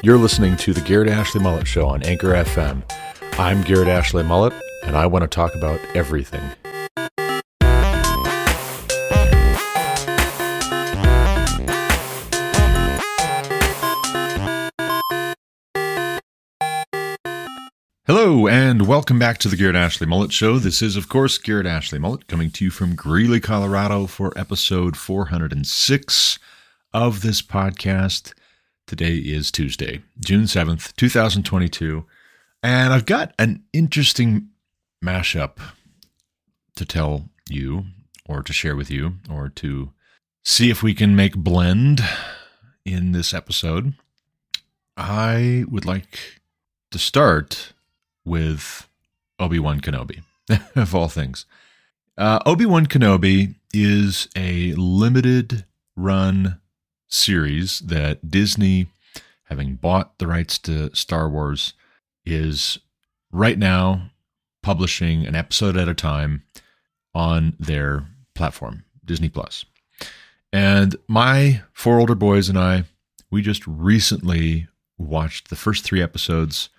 You're listening to the Garrett Ashley Mullet Show on Anchor FM. I'm Garrett Ashley Mullet, and I want to talk about everything. Hello, and welcome back to the Garrett Ashley Mullet Show. This is, of course, Garrett Ashley Mullet coming to you from Greeley, Colorado for episode 406 of this podcast. Today is Tuesday, June 7th, 2022, and I've got an interesting mashup to tell you, or to share with you, or to see if we can make blend in this episode. I would like to start with Obi Wan Kenobi, of all things. Uh, Obi Wan Kenobi is a limited run series that Disney, having bought the rights to Star Wars, is right now publishing an episode at a time on their platform, Disney Plus. And my four older boys and I, we just recently watched the first three episodes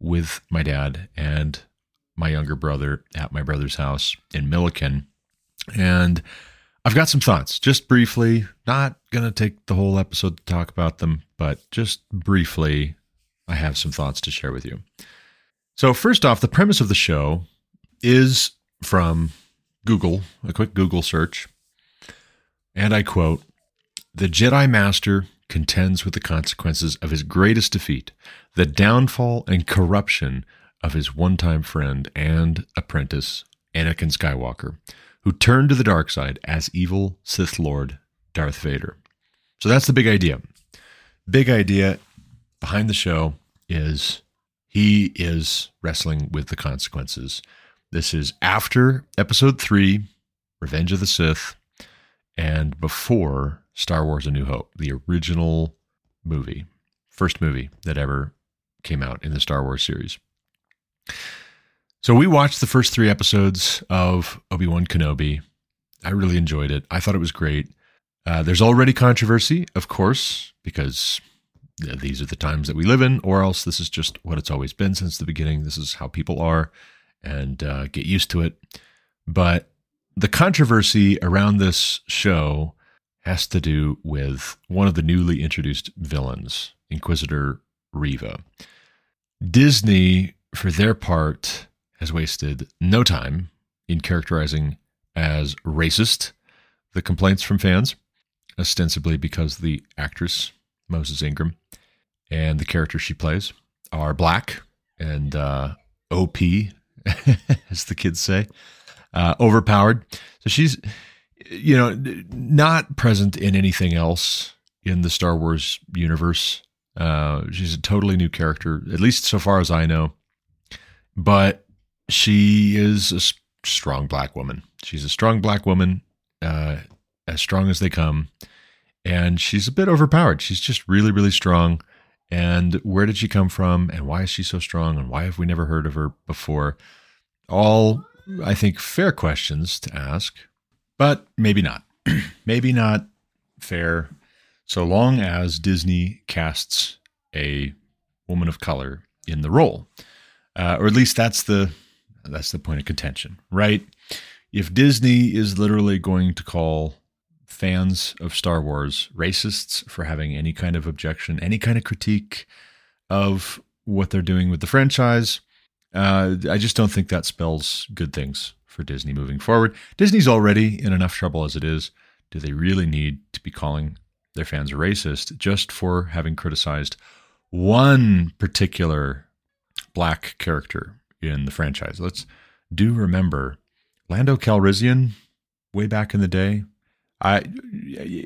with my dad and my younger brother at my brother's house in Milliken. And I've got some thoughts, just briefly. Not going to take the whole episode to talk about them, but just briefly, I have some thoughts to share with you. So, first off, the premise of the show is from Google, a quick Google search. And I quote The Jedi Master contends with the consequences of his greatest defeat, the downfall and corruption of his one time friend and apprentice, Anakin Skywalker who turned to the dark side as evil Sith Lord Darth Vader. So that's the big idea. Big idea behind the show is he is wrestling with the consequences. This is after episode three, Revenge of the Sith, and before Star Wars A New Hope, the original movie, first movie that ever came out in the Star Wars series. So we watched the first three episodes of Obi Wan Kenobi. I really enjoyed it. I thought it was great. Uh, there's already controversy, of course, because these are the times that we live in, or else this is just what it's always been since the beginning. This is how people are, and uh, get used to it. But the controversy around this show has to do with one of the newly introduced villains, Inquisitor Reva. Disney, for their part, has wasted no time in characterizing as racist the complaints from fans, ostensibly because the actress, Moses Ingram, and the character she plays are black and uh, OP, as the kids say, uh, overpowered. So she's, you know, not present in anything else in the Star Wars universe. Uh, she's a totally new character, at least so far as I know. But she is a strong black woman. She's a strong black woman, uh, as strong as they come. And she's a bit overpowered. She's just really, really strong. And where did she come from? And why is she so strong? And why have we never heard of her before? All, I think, fair questions to ask, but maybe not. maybe not fair so long as Disney casts a woman of color in the role. Uh, or at least that's the that's the point of contention, right? If Disney is literally going to call fans of Star Wars racists for having any kind of objection, any kind of critique of what they're doing with the franchise, uh, I just don't think that spells good things for Disney moving forward. Disney's already in enough trouble as it is. Do they really need to be calling their fans racist just for having criticized one particular black character in the franchise. Let's do remember Lando Calrissian way back in the day. I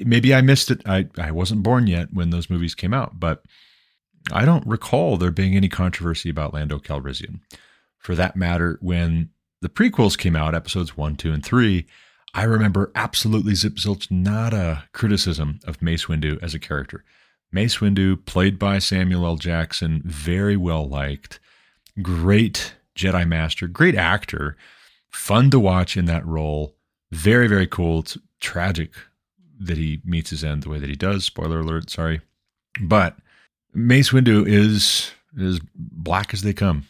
maybe I missed it. I, I wasn't born yet when those movies came out, but I don't recall there being any controversy about Lando Calrissian. For that matter, when the prequels came out, episodes one, two, and three, I remember absolutely zip zilch nada criticism of Mace Windu as a character. Mace Windu, played by Samuel L. Jackson, very well liked, great Jedi Master, great actor, fun to watch in that role. Very, very cool. It's tragic that he meets his end the way that he does. Spoiler alert, sorry. But Mace Windu is as black as they come.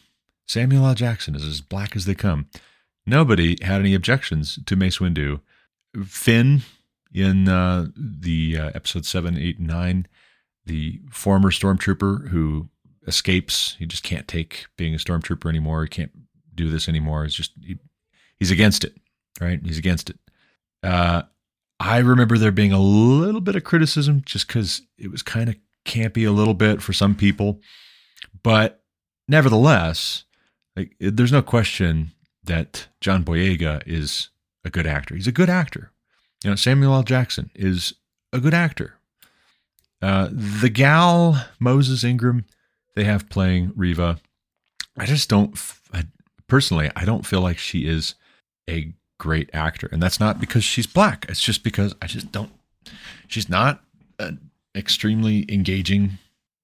Samuel L. Jackson is as black as they come. Nobody had any objections to Mace Windu. Finn in uh, the uh, episode 7, 8, 9, the former stormtrooper who escapes. He just can't take being a stormtrooper anymore. He can't do this anymore. It's just, he, he's against it, right? He's against it. Uh, I remember there being a little bit of criticism just because it was kind of campy a little bit for some people. But nevertheless, like, there's no question that John Boyega is a good actor. He's a good actor. You know, Samuel L. Jackson is a good actor. Uh, the gal Moses Ingram they have playing Reva, I just don't personally. I don't feel like she is a great actor, and that's not because she's black. It's just because I just don't. She's not an extremely engaging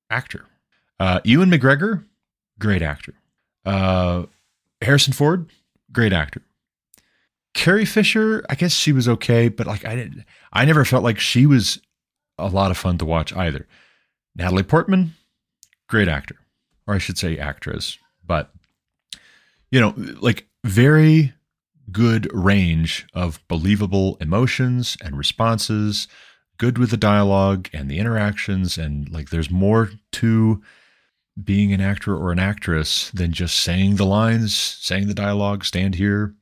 actor. Uh, Ewan McGregor, great actor. Uh, Harrison Ford, great actor. Carrie Fisher, I guess she was okay, but like I didn't, I never felt like she was a lot of fun to watch either. Natalie Portman, great actor, or I should say actress, but you know, like very good range of believable emotions and responses, good with the dialogue and the interactions, and like there's more to being an actor or an actress than just saying the lines, saying the dialogue, stand here,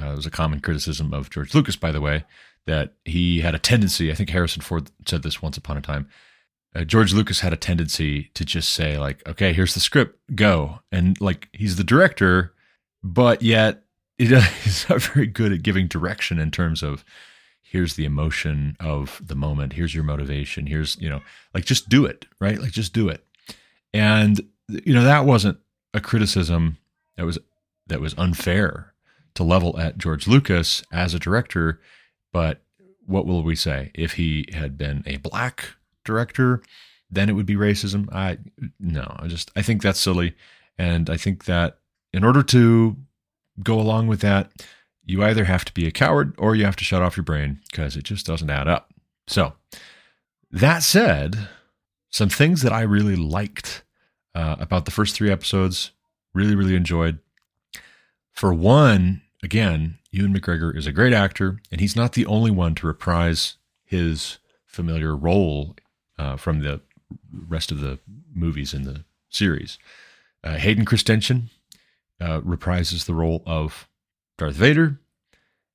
uh, it was a common criticism of George Lucas, by the way, that he had a tendency. I think Harrison Ford said this once upon a time. Uh, George Lucas had a tendency to just say, like, "Okay, here's the script, go," and like he's the director, but yet he's not very good at giving direction in terms of here's the emotion of the moment, here's your motivation, here's you know, like just do it, right? Like just do it, and you know that wasn't a criticism that was that was unfair to level at George Lucas as a director, but what will we say if he had been a black director? Then it would be racism. I no, I just I think that's silly, and I think that in order to go along with that, you either have to be a coward or you have to shut off your brain because it just doesn't add up. So that said, some things that I really liked uh, about the first three episodes, really really enjoyed. For one, again, Ewan McGregor is a great actor, and he's not the only one to reprise his familiar role uh, from the rest of the movies in the series. Uh, Hayden Christensen uh, reprises the role of Darth Vader.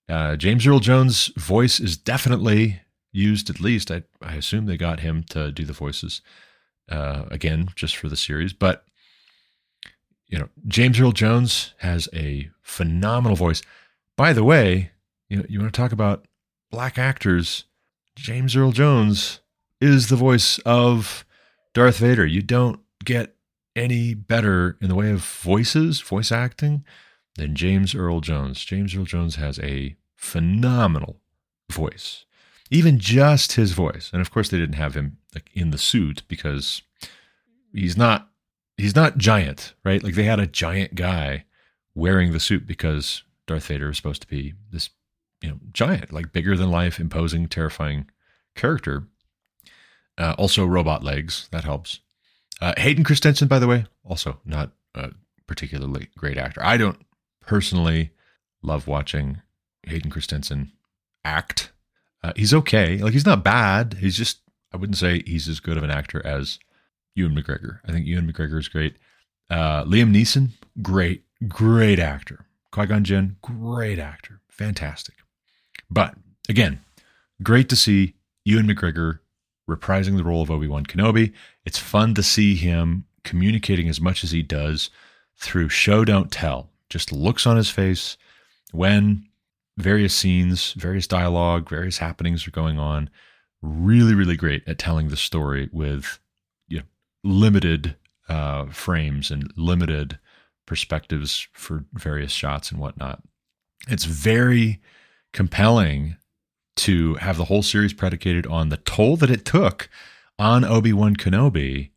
Uh, James Earl Jones' voice is definitely used, at least. I, I assume they got him to do the voices uh, again just for the series. But you know, James Earl Jones has a phenomenal voice. By the way, you know, you want to talk about black actors, James Earl Jones is the voice of Darth Vader. You don't get any better in the way of voices, voice acting than James Earl Jones. James Earl Jones has a phenomenal voice. Even just his voice. And of course they didn't have him like in the suit because he's not he's not giant, right? Like they had a giant guy wearing the suit because Darth Vader is supposed to be this, you know, giant, like bigger than life, imposing, terrifying character. Uh, also, robot legs that helps. Uh, Hayden Christensen, by the way, also not a particularly great actor. I don't personally love watching Hayden Christensen act. Uh, he's okay, like he's not bad. He's just I wouldn't say he's as good of an actor as Ewan McGregor. I think Ewan McGregor is great. Uh, Liam Neeson, great, great actor. Qui Gon Jinn, great actor, fantastic. But again, great to see Ewan McGregor reprising the role of Obi Wan Kenobi. It's fun to see him communicating as much as he does through show don't tell, just looks on his face when various scenes, various dialogue, various happenings are going on. Really, really great at telling the story with limited uh, frames and limited perspectives for various shots and whatnot. It's very compelling to have the whole series predicated on the toll that it took on Obi Wan Kenobi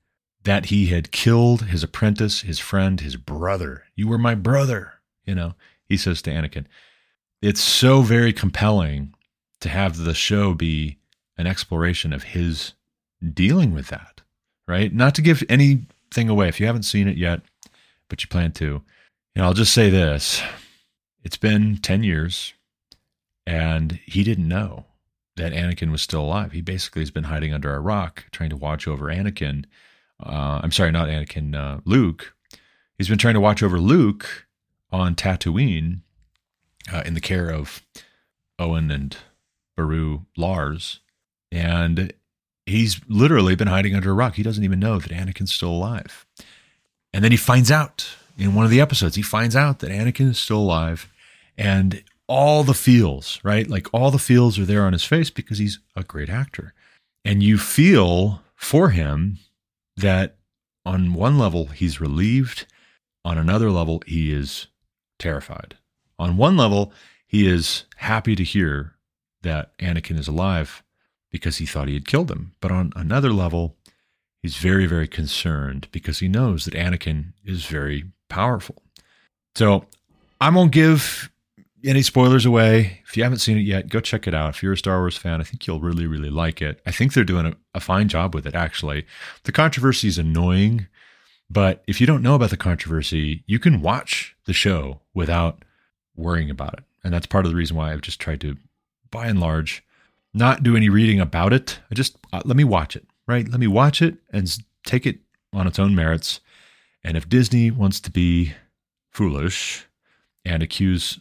that he had killed his apprentice, his friend, his brother. You were my brother, you know, he says to Anakin. It's so very compelling to have the show be an exploration of his dealing with that right? Not to give anything away if you haven't seen it yet, but you plan to. Know, I'll just say this it's been 10 years, and he didn't know that Anakin was still alive. He basically has been hiding under a rock, trying to watch over Anakin. Uh, I'm sorry, not Anakin, uh, Luke. He's been trying to watch over Luke on Tatooine uh, in the care of Owen and Beru Lars. And he's literally been hiding under a rock. He doesn't even know that Anakin's still alive. And then he finds out in one of the episodes, he finds out that Anakin is still alive and all the feels, right? Like all the feels are there on his face because he's a great actor. And you feel for him that on one level, he's relieved. On another level, he is terrified. On one level, he is happy to hear that Anakin is alive because he thought he had killed him. But on another level, he's very, very concerned because he knows that Anakin is very powerful. So I won't give any spoilers away. If you haven't seen it yet, go check it out. If you're a Star Wars fan, I think you'll really, really like it. I think they're doing a, a fine job with it, actually. The controversy is annoying, but if you don't know about the controversy, you can watch the show without worrying about it. And that's part of the reason why I've just tried to, by and large, not do any reading about it. I just uh, let me watch it, right? Let me watch it and take it on its own merits. And if Disney wants to be foolish and accuse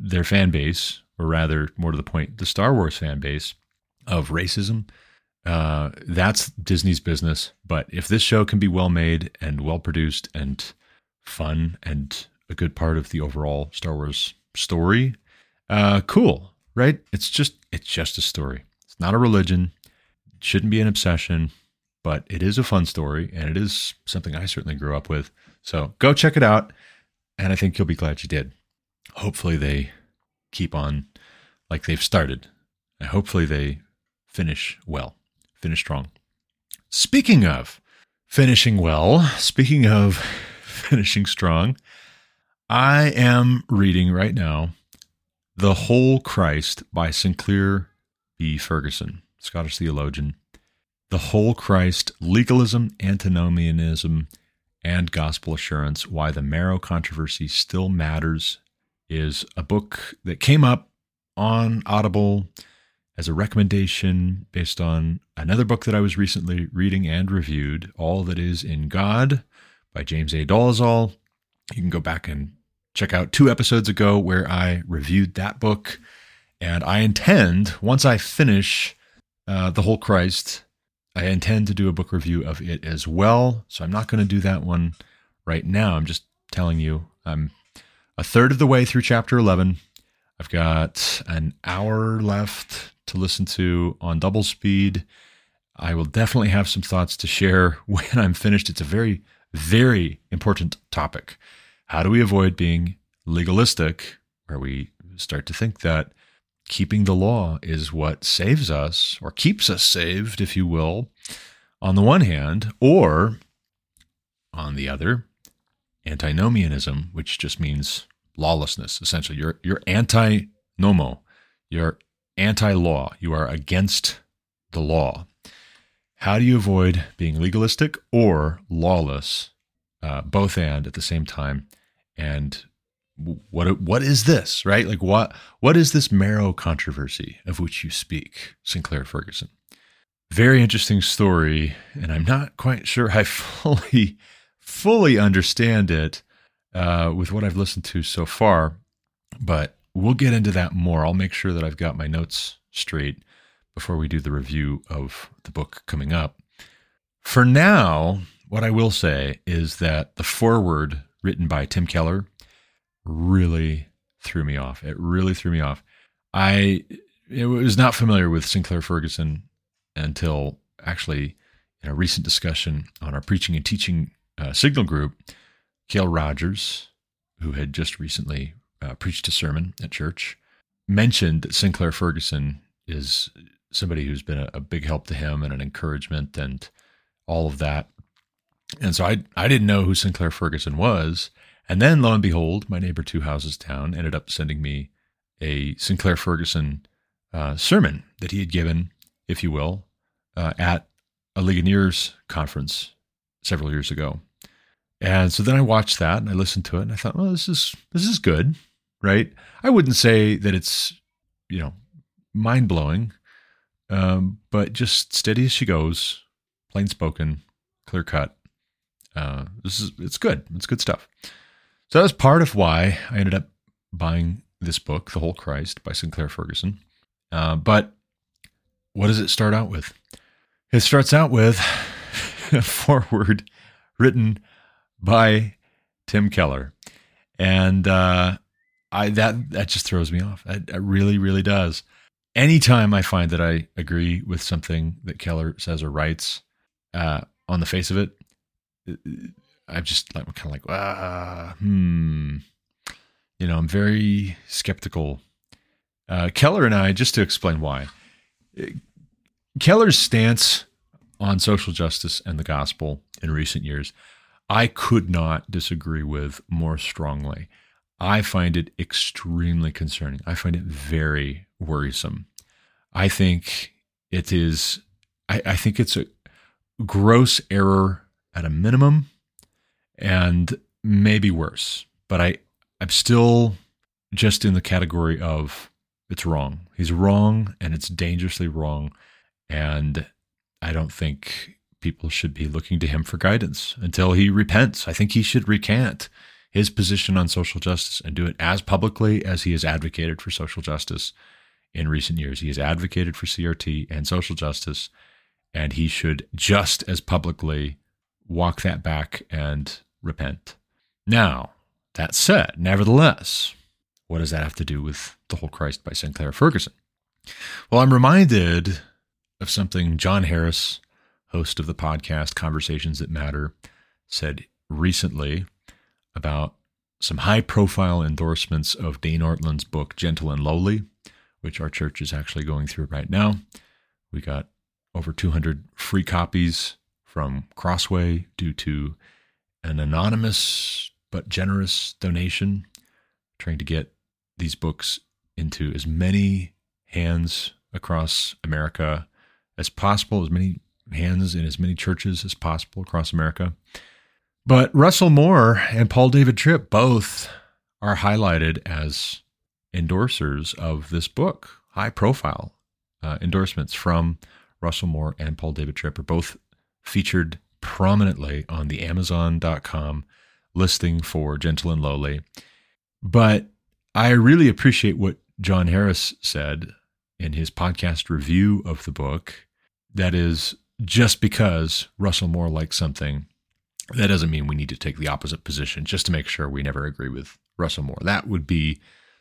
their fan base, or rather, more to the point, the Star Wars fan base of racism, uh, that's Disney's business. But if this show can be well made and well produced and fun and a good part of the overall Star Wars story, uh, cool, right? It's just it's just a story. It's not a religion. It shouldn't be an obsession, but it is a fun story and it is something I certainly grew up with. So go check it out, and I think you'll be glad you did. Hopefully they keep on like they've started. And hopefully they finish well, finish strong. Speaking of finishing well, speaking of finishing strong, I am reading right now The Whole Christ by Sinclair B. Ferguson, Scottish theologian. The Whole Christ Legalism, Antinomianism, and Gospel Assurance Why the Marrow Controversy Still Matters is a book that came up on Audible as a recommendation based on another book that I was recently reading and reviewed, All That Is in God by James A. Dolezal. You can go back and check out two episodes ago where I reviewed that book. And I intend, once I finish uh, The Whole Christ, I intend to do a book review of it as well. So I'm not going to do that one right now. I'm just telling you, I'm a third of the way through chapter 11. I've got an hour left to listen to on double speed. I will definitely have some thoughts to share when I'm finished. It's a very, very important topic. How do we avoid being legalistic, where we start to think that keeping the law is what saves us or keeps us saved, if you will, on the one hand, or on the other, antinomianism, which just means lawlessness. Essentially, you're you're anti-nomo, you're anti-law, you are against the law. How do you avoid being legalistic or lawless, uh, both and at the same time? And what what is this, right? Like what what is this marrow controversy of which you speak, Sinclair Ferguson? Very interesting story, and I'm not quite sure I fully fully understand it uh, with what I've listened to so far, but we'll get into that more. I'll make sure that I've got my notes straight before we do the review of the book coming up. For now, what I will say is that the foreword written by Tim Keller really threw me off. It really threw me off. I it was not familiar with Sinclair Ferguson until actually in a recent discussion on our preaching and teaching uh, signal group. Cale Rogers, who had just recently uh, preached a sermon at church, mentioned that Sinclair Ferguson is somebody who's been a, a big help to him and an encouragement and all of that. And so I I didn't know who Sinclair Ferguson was and then, lo and behold, my neighbor two houses down ended up sending me a Sinclair Ferguson uh, sermon that he had given, if you will, uh, at a Ligoniers conference several years ago. And so then I watched that and I listened to it and I thought, well, this is this is good, right? I wouldn't say that it's, you know, mind blowing, um, but just steady as she goes, plain spoken, clear cut. Uh, this is it's good. It's good stuff. So that's part of why I ended up buying this book, The Whole Christ by Sinclair Ferguson. Uh, but what does it start out with? It starts out with a foreword written by Tim Keller, and uh, I that that just throws me off. It, it really, really does. Anytime I find that I agree with something that Keller says or writes, uh, on the face of it, I'm just like kind of like, ah, hmm. You know, I'm very skeptical. Uh, Keller and I, just to explain why, Keller's stance on social justice and the gospel in recent years, I could not disagree with more strongly. I find it extremely concerning. I find it very worrisome. I think it is, I, I think it's a gross error at a minimum and maybe worse. But I, I'm still just in the category of it's wrong. He's wrong and it's dangerously wrong. And I don't think people should be looking to him for guidance until he repents. I think he should recant his position on social justice and do it as publicly as he has advocated for social justice in recent years. He has advocated for CRT and social justice, and he should just as publicly walk that back and repent. Now, that said, nevertheless, what does that have to do with The Whole Christ by Sinclair Ferguson? Well, I'm reminded of something John Harris, host of the podcast Conversations That Matter, said recently about some high profile endorsements of Dane Ortlund's book, Gentle and Lowly, which our church is actually going through right now. We got over 200 free copies from Crossway due to an anonymous but generous donation, trying to get these books into as many hands across America as possible, as many hands in as many churches as possible across America. But Russell Moore and Paul David Tripp both are highlighted as endorsers of this book, high profile uh, endorsements from Russell Moore and Paul David Tripp are both featured prominently on the Amazon.com listing for Gentle and Lowly. But I really appreciate what John Harris said in his podcast review of the book that is, just because Russell Moore likes something, that doesn't mean we need to take the opposite position just to make sure we never agree with Russell Moore. That would be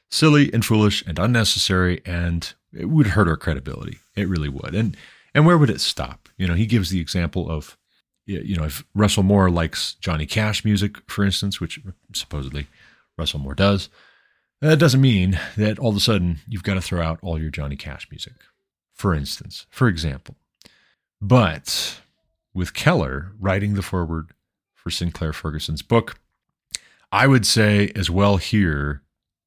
silly and foolish and unnecessary, and it would hurt our credibility. It really would. And and where would it stop? You know, he gives the example of, you know, if Russell Moore likes Johnny Cash music, for instance, which supposedly Russell Moore does, that doesn't mean that all of a sudden you've got to throw out all your Johnny Cash music, for instance, for example. But with Keller writing the foreword for Sinclair Ferguson's book, I would say as well here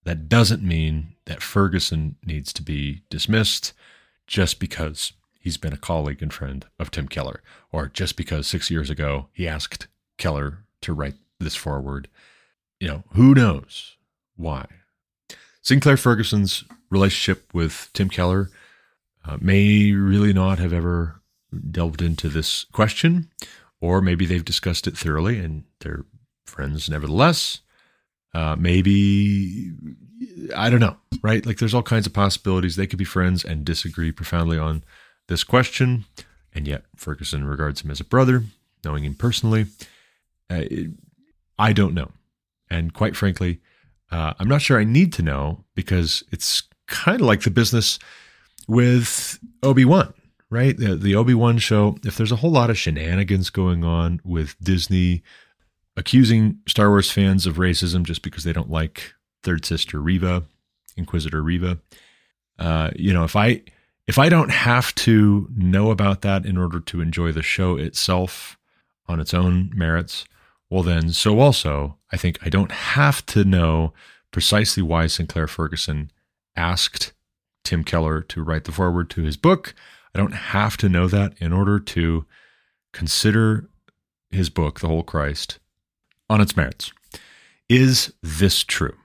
that doesn't mean that Ferguson needs to be dismissed just because he's been a colleague and friend of Tim Keller, or just because six years ago he asked Keller to write this foreword. You know, who knows why? Sinclair Ferguson's relationship with Tim Keller uh, may really not have ever delved into this question, or maybe they've discussed it thoroughly and they're friends nevertheless. Uh, maybe, I don't know, right? Like there's all kinds of possibilities. They could be friends and disagree profoundly on this question, and yet Ferguson regards him as a brother, knowing him personally. Uh, it, I don't know. And quite frankly, uh, I'm not sure I need to know because it's kind of like the business with Obi Wan right? The, the Obi Wan show, if there's a whole lot of shenanigans going on with Disney accusing Star Wars fans of racism just because they don't like third sister Reva, Inquisitor Reva, uh, you know, if I if I don't have to know about that in order to enjoy the show itself on its own merits, well, then so also I think I don't have to know precisely why Sinclair Ferguson asked Tim Keller to write the foreword to his book. I don't have to know that in order to consider his book, The Whole Christ, on its merits. Is this true?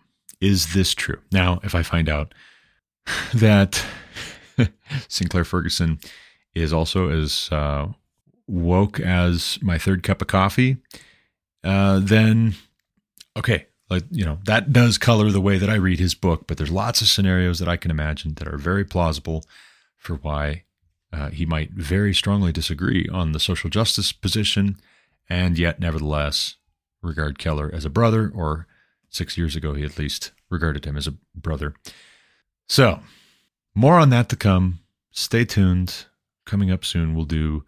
Is this true? Now, if I find out that Sinclair Ferguson is also as uh, woke as my third cup of coffee, uh, then okay, like you know that does color the way that I read his book. But there's lots of scenarios that I can imagine that are very plausible for why uh, he might very strongly disagree on the social justice position, and yet nevertheless regard Keller as a brother, or six years ago he at least regarded him as a brother. So, more on that to come. Stay tuned. Coming up soon, we'll do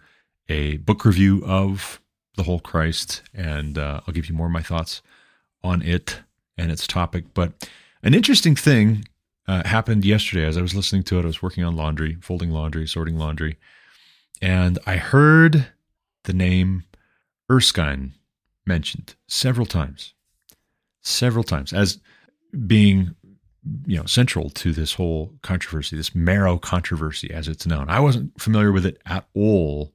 a book review of The Whole Christ, and uh, I'll give you more of my thoughts on it and its topic. But an interesting thing uh, happened yesterday as I was listening to it. I was working on laundry, folding laundry, sorting laundry, and I heard the name Erskine mentioned several times, several times as being you know central to this whole controversy, this marrow controversy as it's known. I wasn't familiar with it at all,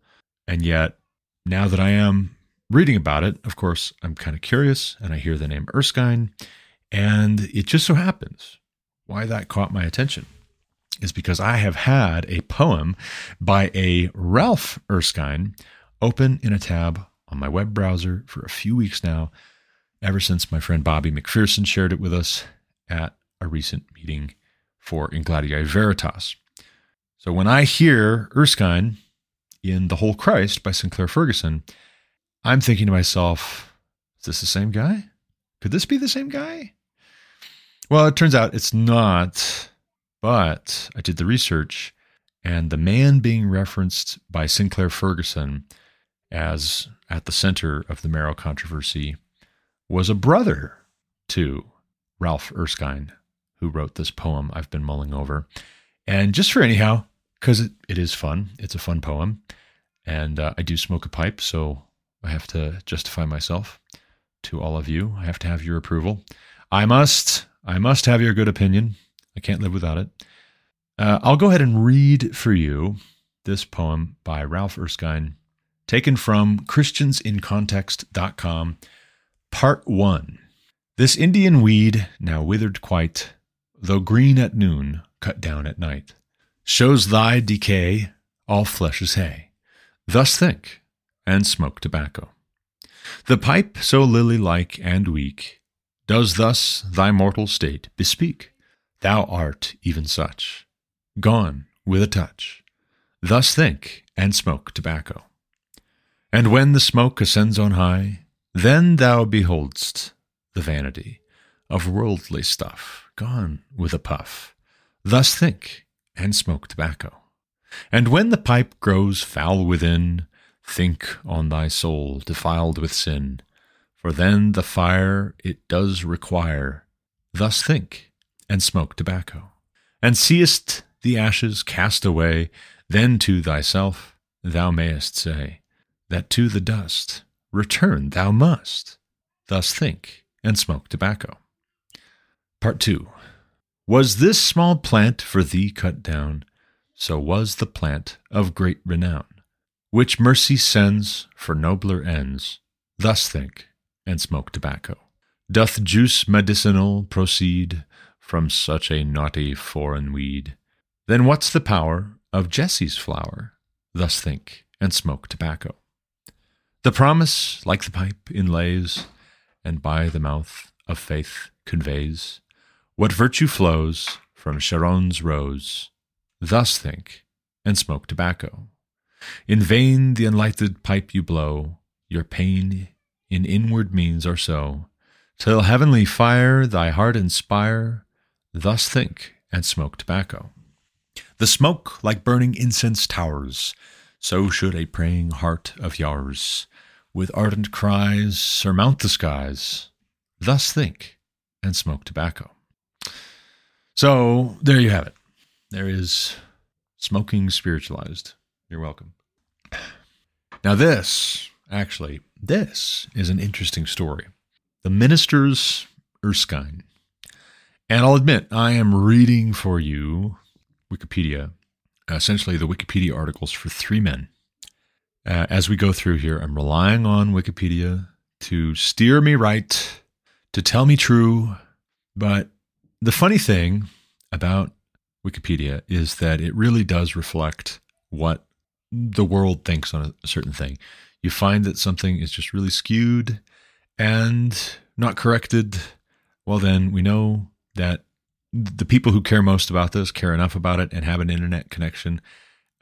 and yet now that I am reading about it, of course, I'm kind of curious, and I hear the name Erskine, and it just so happens why that caught my attention is because I have had a poem by a Ralph Erskine open in a tab on my web browser for a few weeks now, ever since my friend Bobby McPherson shared it with us at a recent meeting for In Gladiae Veritas. So when I hear Erskine in The Whole Christ by Sinclair Ferguson, I'm thinking to myself, is this the same guy? Could this be the same guy? Well, it turns out it's not, but I did the research, and the man being referenced by Sinclair Ferguson as at the center of the Marrow controversy was a brother to Ralph Erskine, who wrote this poem I've been mulling over. And just for anyhow, because it, it is fun, it's a fun poem, and uh, I do smoke a pipe, so I have to justify myself to all of you. I have to have your approval. I must I must have your good opinion. I can't live without it. Uh, I'll go ahead and read for you this poem by Ralph Erskine, taken from ChristiansInContext.com, Part 1. This Indian weed, now withered quite, though green at noon, cut down at night, shows thy decay, all flesh is hay. Thus think, and smoke tobacco. The pipe, so lily like and weak, does thus thy mortal state bespeak. Thou art even such, gone with a touch. Thus think and smoke tobacco. And when the smoke ascends on high, then thou behold'st the vanity of worldly stuff gone with a puff. Thus think and smoke tobacco. And when the pipe grows foul within, think on thy soul defiled with sin for then the fire it does require. Thus think, and smoke tobacco. And seest the ashes cast away, then to thyself thou mayest say, that to the dust return thou must. Thus think, and smoke tobacco. Part 2 Was this small plant for thee cut down? So was the plant of great renown, which mercy sends for nobler ends. Thus think, and smoke tobacco. Doth juice medicinal proceed from such a naughty foreign weed? Then what's the power of Jesse's flower? Thus think and smoke tobacco. The promise, like the pipe, inlays, and by the mouth of faith conveys what virtue flows from Sharon's rose. Thus think and smoke tobacco. In vain the unlighted pipe you blow, your pain in inward means or so, till heavenly fire thy heart inspire, thus think and smoke tobacco. The smoke like burning incense towers, so should a praying heart of yours, with ardent cries, surmount the skies. Thus think and smoke tobacco. So there you have it. There is smoking spiritualized. You're welcome. Now, this actually this is an interesting story. The Minister's Erskine. And I'll admit, I am reading for you Wikipedia, essentially the Wikipedia articles for three men. uh, as we go through here, I'm relying on Wikipedia to steer me right, to tell me true. But the funny thing about Wikipedia is that it really does reflect what the world thinks on a certain thing. You find that something is just really skewed and not corrected. Well, then we know that the people who care most about this care enough about it and have an internet connection.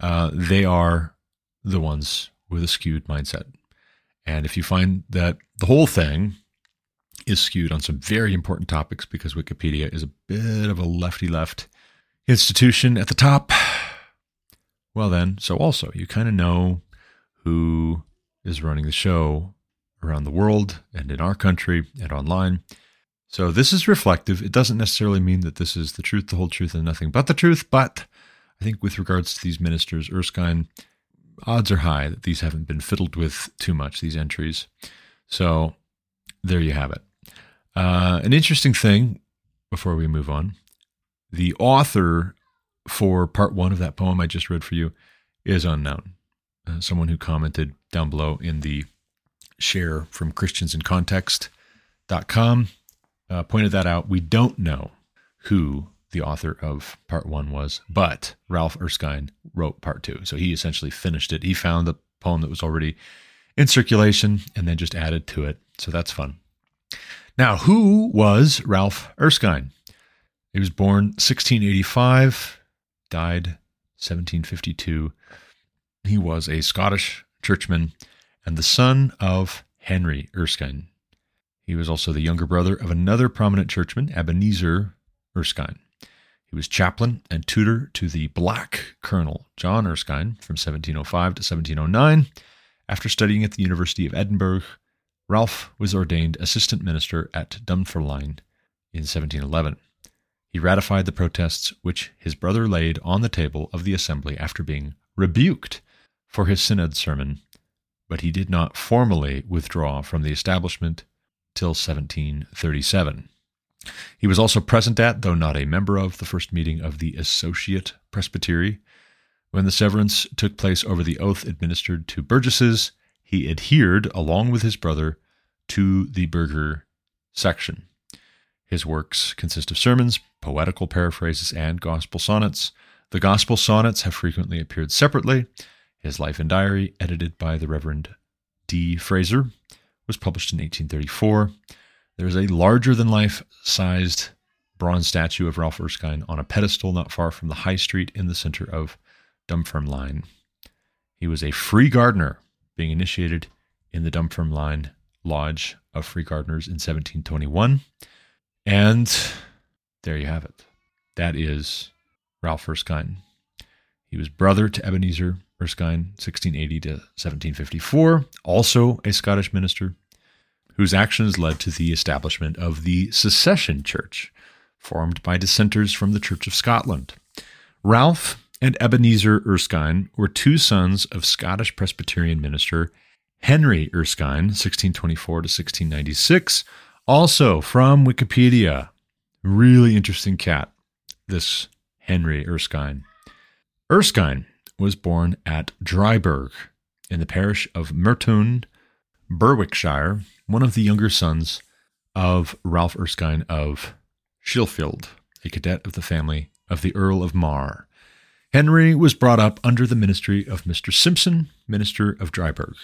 Uh, they are the ones with a skewed mindset. And if you find that the whole thing is skewed on some very important topics because Wikipedia is a bit of a lefty left institution at the top, well, then, so also you kind of know who is running the show around the world and in our country and online. So this is reflective. It doesn't necessarily mean that this is the truth, the whole truth, and nothing but the truth. But I think with regards to these ministers, Erskine, odds are high that these haven't been fiddled with too much, these entries. So there you have it. Uh, an interesting thing before we move on the author for part one of that poem I just read for you is unknown. Uh, someone who commented down below in the share from christiansincontext.com uh, pointed that out. We don't know who the author of part one was, but Ralph Erskine wrote part two. So he essentially finished it. He found the poem that was already in circulation and then just added to it. So that's fun. Now, who was Ralph Erskine? He was born 1685, died 1752. He was a Scottish churchman and the son of Henry Erskine. He was also the younger brother of another prominent churchman, Ebenezer Erskine. He was chaplain and tutor to the Black Colonel John Erskine from 1705 to 1709. After studying at the University of Edinburgh, Ralph was ordained assistant minister at Dunfermline in 1711. He ratified the protests which his brother laid on the table of the assembly after being rebuked for his synod sermon, but he did not formally withdraw from the establishment till 1737. He was also present at, though not a member of, the first meeting of the Associate Presbytery. When the severance took place over the oath administered to burgesses, he adhered, along with his brother, to the burgher section. His works consist of sermons, poetical paraphrases, and gospel sonnets. The gospel sonnets have frequently appeared separately. His life and diary, edited by the Reverend D. Fraser, was published in 1834. There is a larger than life sized bronze statue of Ralph Erskine on a pedestal not far from the High Street in the center of Dunfermline. He was a free gardener, being initiated in the Dunfermline Lodge of Free Gardeners in 1721. And there you have it. That is Ralph Erskine. He was brother to Ebenezer Erskine, 1680 to 1754, also a Scottish minister whose actions led to the establishment of the Secession Church, formed by dissenters from the Church of Scotland. Ralph and Ebenezer Erskine were two sons of Scottish Presbyterian minister Henry Erskine, 1624 to 1696, also from Wikipedia. Really interesting cat, this Henry Erskine. Erskine was born at Dryburgh in the parish of Mertoun, Berwickshire, one of the younger sons of Ralph Erskine of Shielfield, a cadet of the family of the Earl of Mar. Henry was brought up under the ministry of Mr. Simpson, minister of Dryburgh.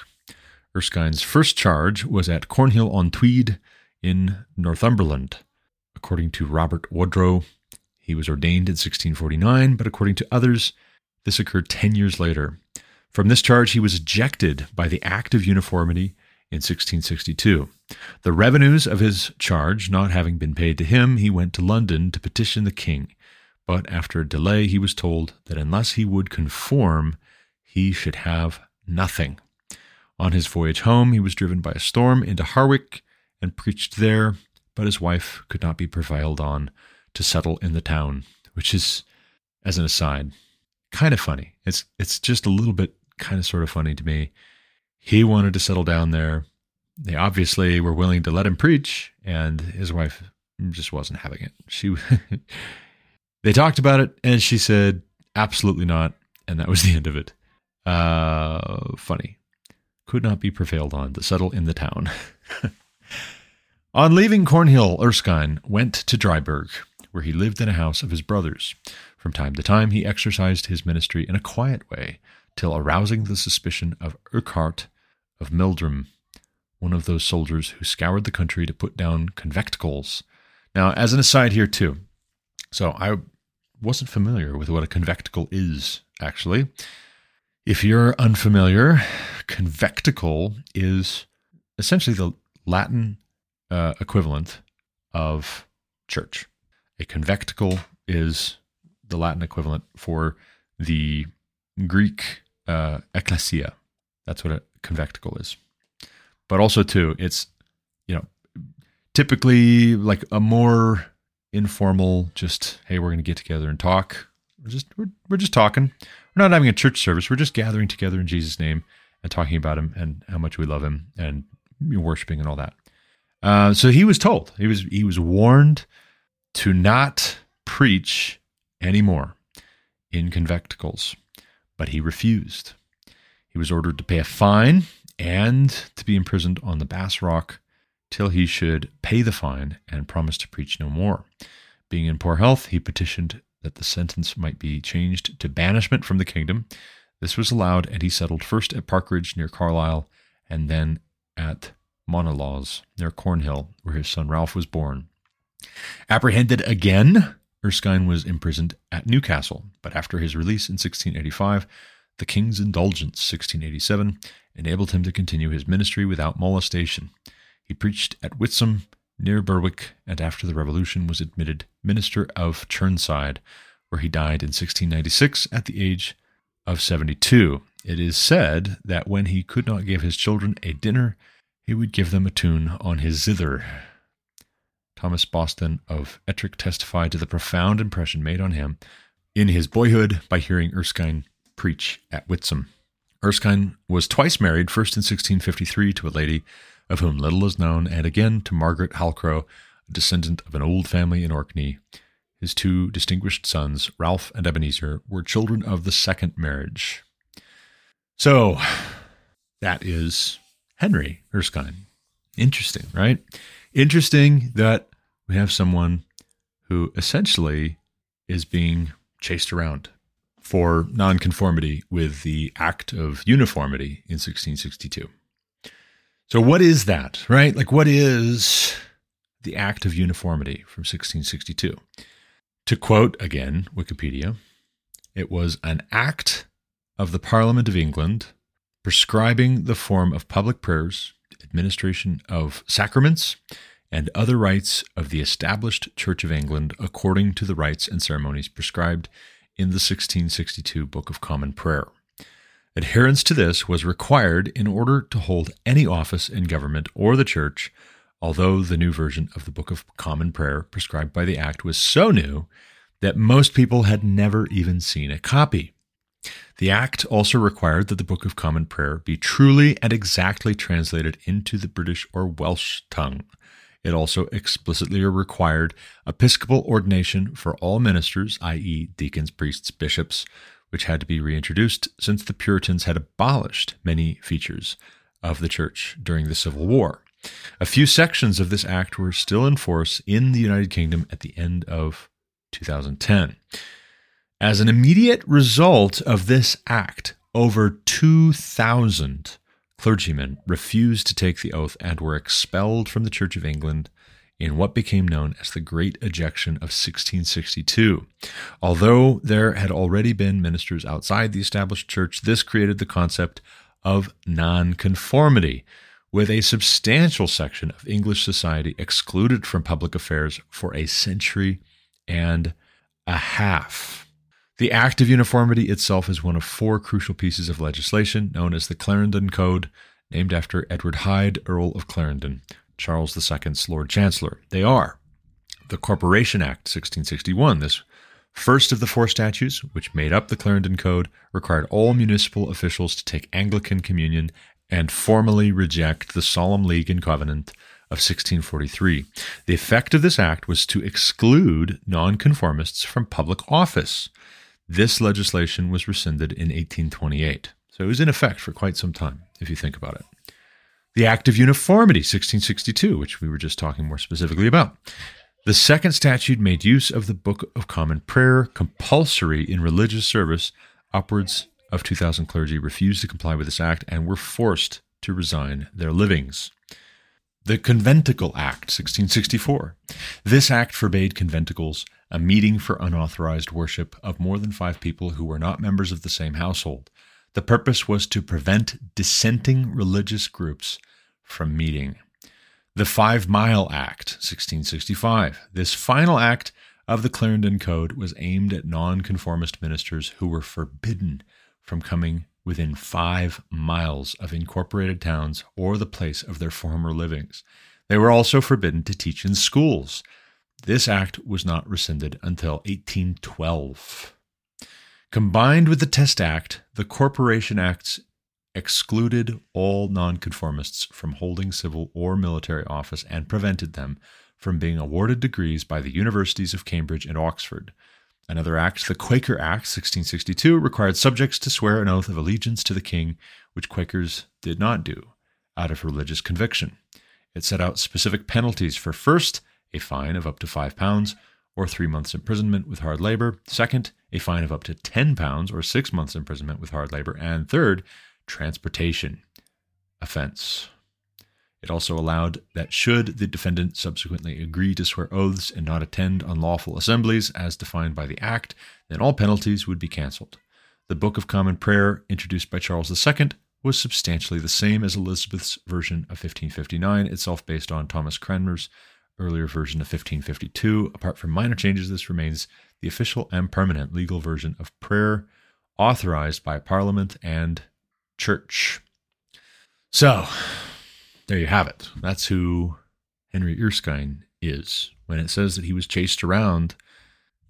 Erskine's first charge was at Cornhill on Tweed, in Northumberland. According to Robert Wodrow, he was ordained in 1649, but according to others, this occurred 10 years later. From this charge, he was ejected by the Act of Uniformity in 1662. The revenues of his charge not having been paid to him, he went to London to petition the king. But after a delay, he was told that unless he would conform, he should have nothing. On his voyage home, he was driven by a storm into Harwich and preached there, but his wife could not be prevailed on to settle in the town, which is, as an aside, kind of funny. It's it's just a little bit kind of sort of funny to me. He wanted to settle down there. They obviously were willing to let him preach, and his wife just wasn't having it. She they talked about it, and she said absolutely not, and that was the end of it. Uh, funny. could not be prevailed on to settle in the town. on leaving Cornhill, Erskine went to Dryburgh, where he lived in a house of his brothers. From time to time, he exercised his ministry in a quiet way, till arousing the suspicion of Urquhart of Meldrum, one of those soldiers who scoured the country to put down conventicles. Now, as an aside here, too, so I wasn't familiar with what a conventicle is, actually. If you're unfamiliar, conventicle is essentially the Latin uh, equivalent of church. A convecticle is the Latin equivalent for the Greek uh, ecclesia. That's what a convecticle is. But also, too, it's you know typically like a more informal, just hey, we're going to get together and talk. We're just we're, we're just talking. We're not having a church service. We're just gathering together in Jesus' name and talking about him and how much we love him and worshiping and all that. Uh, so he was told he was he was warned to not preach anymore in conventicles, but he refused. He was ordered to pay a fine and to be imprisoned on the Bass Rock till he should pay the fine and promise to preach no more. Being in poor health, he petitioned that the sentence might be changed to banishment from the kingdom. This was allowed, and he settled first at Parkridge near Carlisle and then at Monolaws near Cornhill, where his son Ralph was born. Apprehended again, Erskine was imprisoned at Newcastle, but after his release in 1685, the King's Indulgence, 1687, enabled him to continue his ministry without molestation. He preached at Whitsome, near Berwick, and after the Revolution was admitted minister of Chirnside, where he died in 1696 at the age of 72. It is said that when he could not give his children a dinner, he would give them a tune on his zither. Thomas Boston of Ettrick testified to the profound impression made on him in his boyhood by hearing Erskine preach at Whitsome. Erskine was twice married, first in 1653 to a lady of whom little is known, and again to Margaret Halcro, a descendant of an old family in Orkney. His two distinguished sons, Ralph and Ebenezer, were children of the second marriage. So, that is Henry Erskine. Interesting, right? Interesting that we have someone who essentially is being chased around for nonconformity with the Act of Uniformity in 1662. So, what is that, right? Like, what is the Act of Uniformity from 1662? To quote again Wikipedia, it was an act of the Parliament of England prescribing the form of public prayers, administration of sacraments, and other rites of the established Church of England according to the rites and ceremonies prescribed in the 1662 Book of Common Prayer. Adherence to this was required in order to hold any office in government or the church, although the new version of the Book of Common Prayer prescribed by the Act was so new that most people had never even seen a copy. The Act also required that the Book of Common Prayer be truly and exactly translated into the British or Welsh tongue. It also explicitly required episcopal ordination for all ministers, i.e., deacons, priests, bishops, which had to be reintroduced since the Puritans had abolished many features of the church during the Civil War. A few sections of this act were still in force in the United Kingdom at the end of 2010. As an immediate result of this act, over 2,000 clergymen refused to take the oath and were expelled from the Church of England in what became known as the Great Ejection of 1662. Although there had already been ministers outside the established church, this created the concept of nonconformity, with a substantial section of English society excluded from public affairs for a century and a half. The Act of Uniformity itself is one of four crucial pieces of legislation known as the Clarendon Code, named after Edward Hyde, Earl of Clarendon, Charles II's Lord Chancellor. They are the Corporation Act 1661. This first of the four statutes, which made up the Clarendon Code, required all municipal officials to take Anglican communion and formally reject the Solemn League and Covenant of 1643. The effect of this act was to exclude nonconformists from public office. This legislation was rescinded in 1828. So it was in effect for quite some time, if you think about it. The Act of Uniformity, 1662, which we were just talking more specifically about. The second statute made use of the Book of Common Prayer compulsory in religious service. Upwards of 2,000 clergy refused to comply with this act and were forced to resign their livings. The Conventicle Act, 1664. This act forbade conventicles, a meeting for unauthorized worship of more than five people who were not members of the same household. The purpose was to prevent dissenting religious groups from meeting. The Five Mile Act, 1665. This final act of the Clarendon Code was aimed at nonconformist ministers who were forbidden from coming within five miles of incorporated towns or the place of their former livings. They were also forbidden to teach in schools. This act was not rescinded until 1812. Combined with the Test Act, the Corporation Acts excluded all nonconformists from holding civil or military office and prevented them from being awarded degrees by the universities of Cambridge and Oxford. Another act, the Quaker Act, 1662, required subjects to swear an oath of allegiance to the king, which Quakers did not do out of religious conviction. It set out specific penalties for first, a fine of up to five pounds or three months imprisonment with hard labor, second, a fine of up to 10 pounds or six months imprisonment with hard labor, and third, transportation offense. It also allowed that should the defendant subsequently agree to swear oaths and not attend unlawful assemblies as defined by the Act, then all penalties would be cancelled. The Book of Common Prayer, introduced by Charles II, was substantially the same as Elizabeth's version of 1559, itself based on Thomas Cranmer's earlier version of 1552. Apart from minor changes, this remains the official and permanent legal version of prayer authorized by Parliament and Church. So, there you have it. That's who Henry Erskine is. When it says that he was chased around,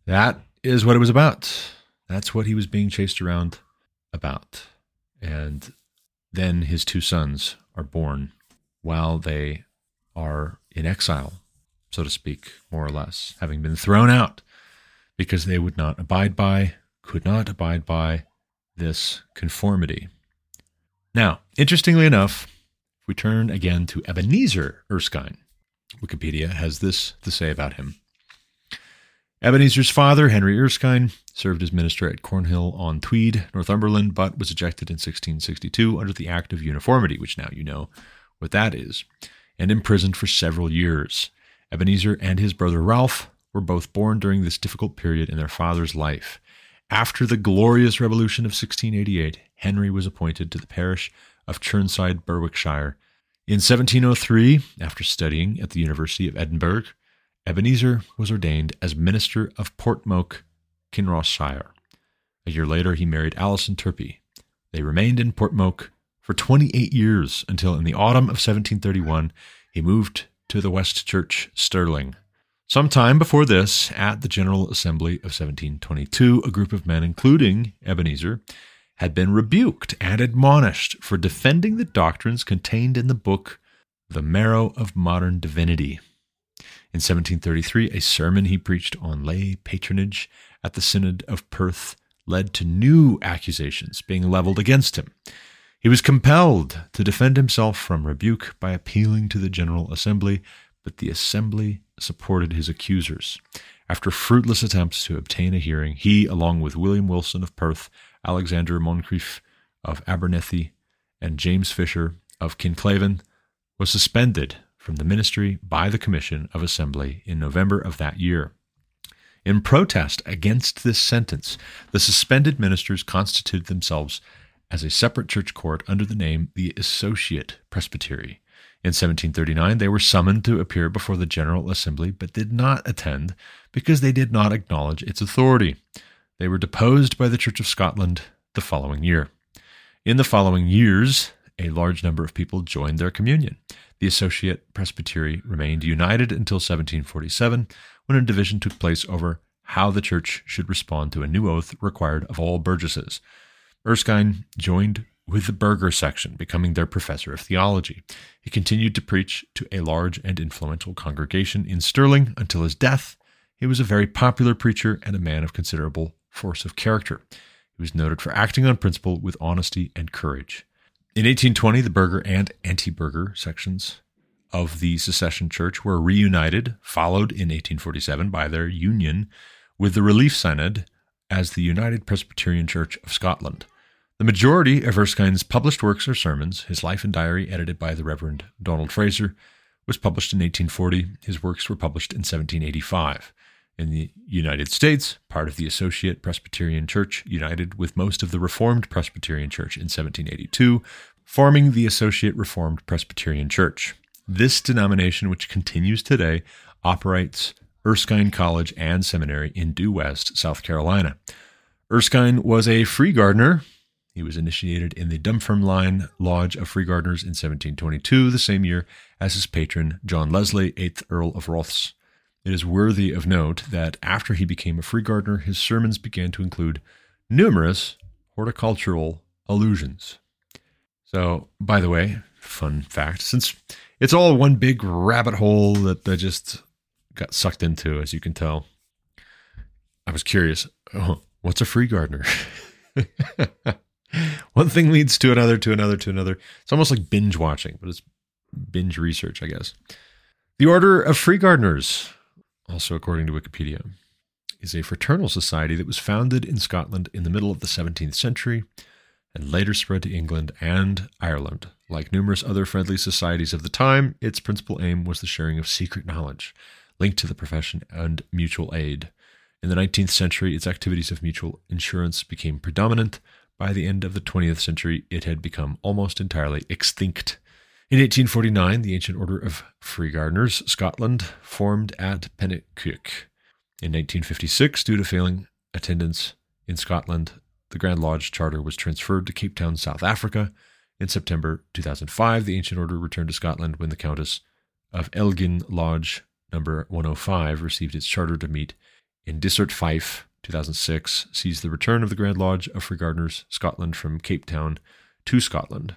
that is what it was about. That's what he was being chased around about. And then his two sons are born while they are in exile, so to speak, more or less, having been thrown out because they would not abide by, could not abide by this conformity. Now, interestingly enough, if we turn again to Ebenezer Erskine. Wikipedia has this to say about him. Ebenezer's father, Henry Erskine, served as minister at Cornhill on Tweed, Northumberland, but was ejected in 1662 under the Act of Uniformity, which now you know what that is, and imprisoned for several years. Ebenezer and his brother Ralph were both born during this difficult period in their father's life. After the glorious revolution of 1688, Henry was appointed to the parish of Chirnside, Berwickshire. In 1703, after studying at the University of Edinburgh, Ebenezer was ordained as minister of Portmoak, Kinrossshire. A year later, he married Alison Turpie. They remained in Portmoak for 28 years until in the autumn of 1731 he moved to the West Church, Stirling. Some time before this, at the General Assembly of 1722, a group of men, including Ebenezer, had been rebuked and admonished for defending the doctrines contained in the book The Marrow of Modern Divinity. In 1733, a sermon he preached on lay patronage at the Synod of Perth led to new accusations being leveled against him. He was compelled to defend himself from rebuke by appealing to the General Assembly, but the Assembly supported his accusers. After fruitless attempts to obtain a hearing, he, along with William Wilson of Perth, Alexander Moncrieff of Abernethy, and James Fisher of Kinclaven, was suspended from the ministry by the Commission of Assembly in November of that year. In protest against this sentence, the suspended ministers constituted themselves as a separate church court under the name the Associate Presbytery. In 1739, they were summoned to appear before the General Assembly, but did not attend because they did not acknowledge its authority. They were deposed by the Church of Scotland the following year. In the following years, a large number of people joined their communion. The Associate Presbytery remained united until 1747, when a division took place over how the church should respond to a new oath required of all burgesses. Erskine joined with the burgher section, becoming their professor of theology. He continued to preach to a large and influential congregation in Stirling until his death. He was a very popular preacher and a man of considerable force of character. He was noted for acting on principle with honesty and courage. In 1820, the burgher and anti burgher sections of the secession church were reunited, followed in 1847 by their union with the Relief Synod as the United Presbyterian Church of Scotland. The majority of Erskine's published works or sermons, his life and diary, edited by the Reverend Donald Fraser, was published in 1840. His works were published in 1785. In the United States, part of the Associate Presbyterian Church united with most of the Reformed Presbyterian Church in 1782, forming the Associate Reformed Presbyterian Church. This denomination, which continues today, operates Erskine College and Seminary in Due West, South Carolina. Erskine was a free gardener. He was initiated in the Dunfermline Lodge of Free Gardeners in 1722, the same year as his patron, John Leslie, 8th Earl of Rothes. It is worthy of note that after he became a free gardener, his sermons began to include numerous horticultural allusions. So, by the way, fun fact since it's all one big rabbit hole that I just got sucked into, as you can tell. I was curious. Oh, what's a free gardener? One thing leads to another, to another, to another. It's almost like binge watching, but it's binge research, I guess. The Order of Free Gardeners, also according to Wikipedia, is a fraternal society that was founded in Scotland in the middle of the 17th century and later spread to England and Ireland. Like numerous other friendly societies of the time, its principal aim was the sharing of secret knowledge linked to the profession and mutual aid. In the 19th century, its activities of mutual insurance became predominant. By the end of the 20th century, it had become almost entirely extinct. In 1849, the Ancient Order of Free Gardeners, Scotland, formed at Penicuik. In 1956, due to failing attendance in Scotland, the Grand Lodge charter was transferred to Cape Town, South Africa. In September 2005, the Ancient Order returned to Scotland when the Countess of Elgin Lodge number 105 received its charter to meet in Dysart Fife, 2006, sees the return of the Grand Lodge of Free Gardeners, Scotland, from Cape Town to Scotland.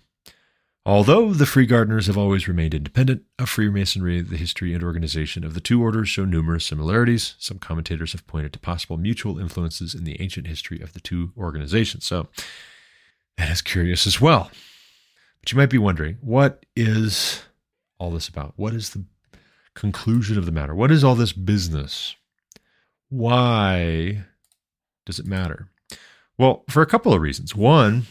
Although the Free Gardeners have always remained independent of Freemasonry, the history and organization of the two orders show numerous similarities. Some commentators have pointed to possible mutual influences in the ancient history of the two organizations. So that is curious as well. But you might be wondering, what is all this about? What is the conclusion of the matter. What is all this business? Why does it matter? Well, for a couple of reasons. One,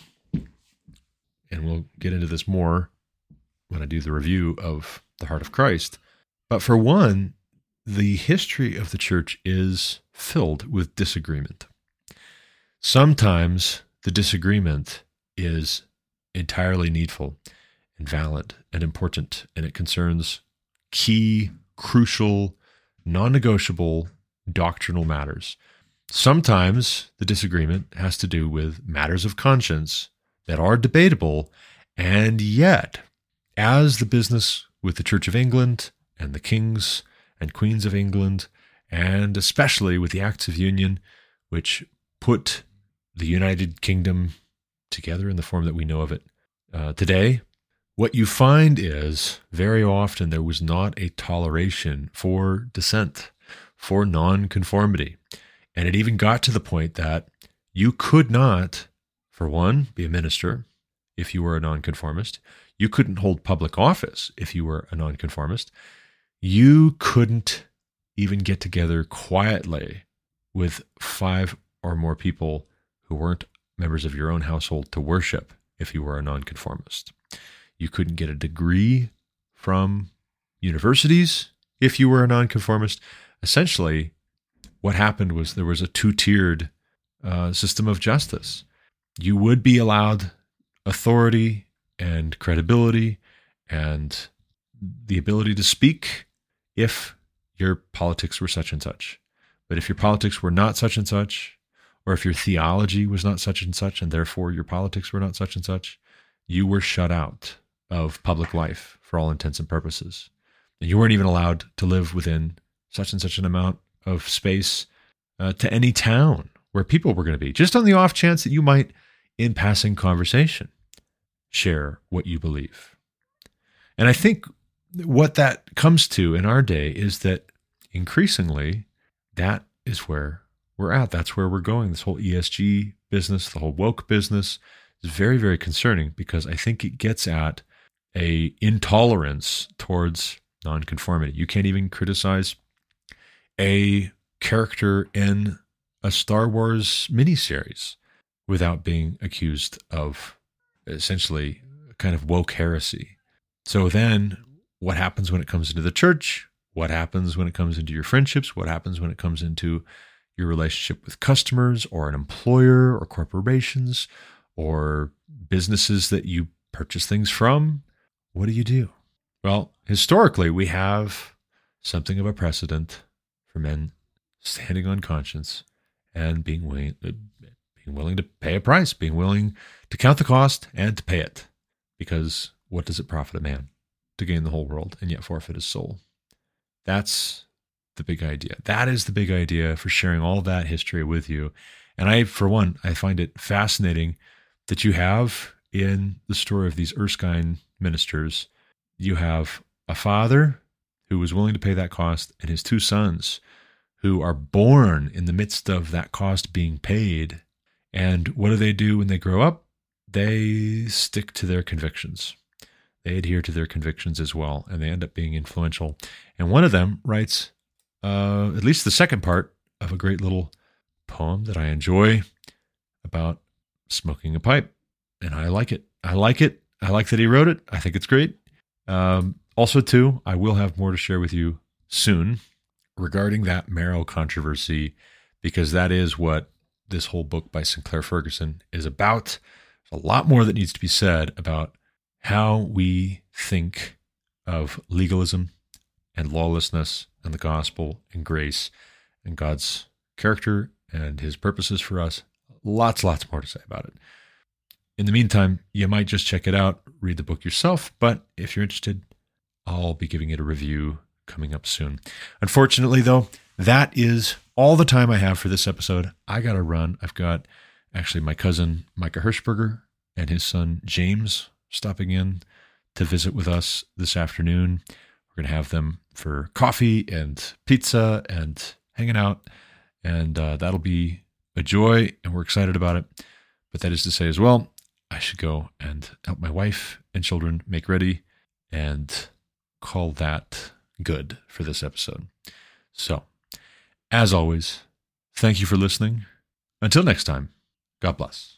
and we'll get into this more when I do the review of the Heart of Christ. But for one, the history of the church is filled with disagreement. Sometimes the disagreement is entirely needful and valid and important, and it concerns key, crucial, non negotiable doctrinal matters. Sometimes the disagreement has to do with matters of conscience that are debatable, and yet, as the business with the Church of England and the kings and queens of England, and especially with the Acts of Union, which put the United Kingdom together in the form that we know of it uh, today, what you find is very often there was not a toleration for dissent, for nonconformity. And it even got to the point that you could not, for one, be a minister if you were a nonconformist. You couldn't hold public office if you were a nonconformist. You couldn't even get together quietly with five or more people who weren't members of your own household to worship if you were a nonconformist. You couldn't get a degree from universities if you were a nonconformist. Essentially, what happened was there was a two tiered uh, system of justice. You would be allowed authority and credibility and the ability to speak if your politics were such and such. But if your politics were not such and such, or if your theology was not such and such, and therefore your politics were not such and such, you were shut out of public life for all intents and purposes. And you weren't even allowed to live within such and such an amount of space uh, to any town where people were going to be, just on the off chance that you might, in passing conversation, share what you believe. And I think what that comes to in our day is that increasingly that is where we're at. That's where we're going. This whole ESG business, the whole woke business, is very, very concerning because I think it gets at a intolerance towards nonconformity. You can't even criticize a character in a Star Wars miniseries without being accused of essentially kind of woke heresy. So then what happens when it comes into the church? What happens when it comes into your friendships? What happens when it comes into your relationship with customers or an employer or corporations or businesses that you purchase things from? What do you do? Well, historically, we have something of a precedent for men standing on conscience and being willing, uh, being willing to pay a price, being willing to count the cost and to pay it. Because what does it profit a man to gain the whole world and yet forfeit his soul? That's the big idea. That is the big idea for sharing all that history with you. And I, for one, I find it fascinating that you have in the story of these Erskine ministers, you have a father who was willing to pay that cost and his two sons who are born in the midst of that cost being paid. And what do they do when they grow up? They stick to their convictions. They adhere to their convictions as well, and they end up being influential. And one of them writes uh, at least the second part of a great little poem that I enjoy about smoking a pipe. And I like it. I like it. I like that he wrote it. I think it's great. Um, also, too, I will have more to share with you soon regarding that Marrow controversy, because that is what this whole book by Sinclair Ferguson is about. There's a lot more that needs to be said about how we think of legalism and lawlessness and the gospel and grace and God's character and his purposes for us. Lots, lots more to say about it. In the meantime, you might just check it out, read the book yourself, but if you're interested, I'll be giving it a review coming up soon. Unfortunately, though, that is all the time I have for this episode. I got to run. I've got actually my cousin Micah Hirschberger and his son James stopping in to visit with us this afternoon. We're going to have them for coffee and pizza and hanging out. And uh, that'll be a joy, and we're excited about it. But that is to say, as well, I should go and help my wife and children make ready and call that good for this episode. So, as always, thank you for listening. Until next time, God bless.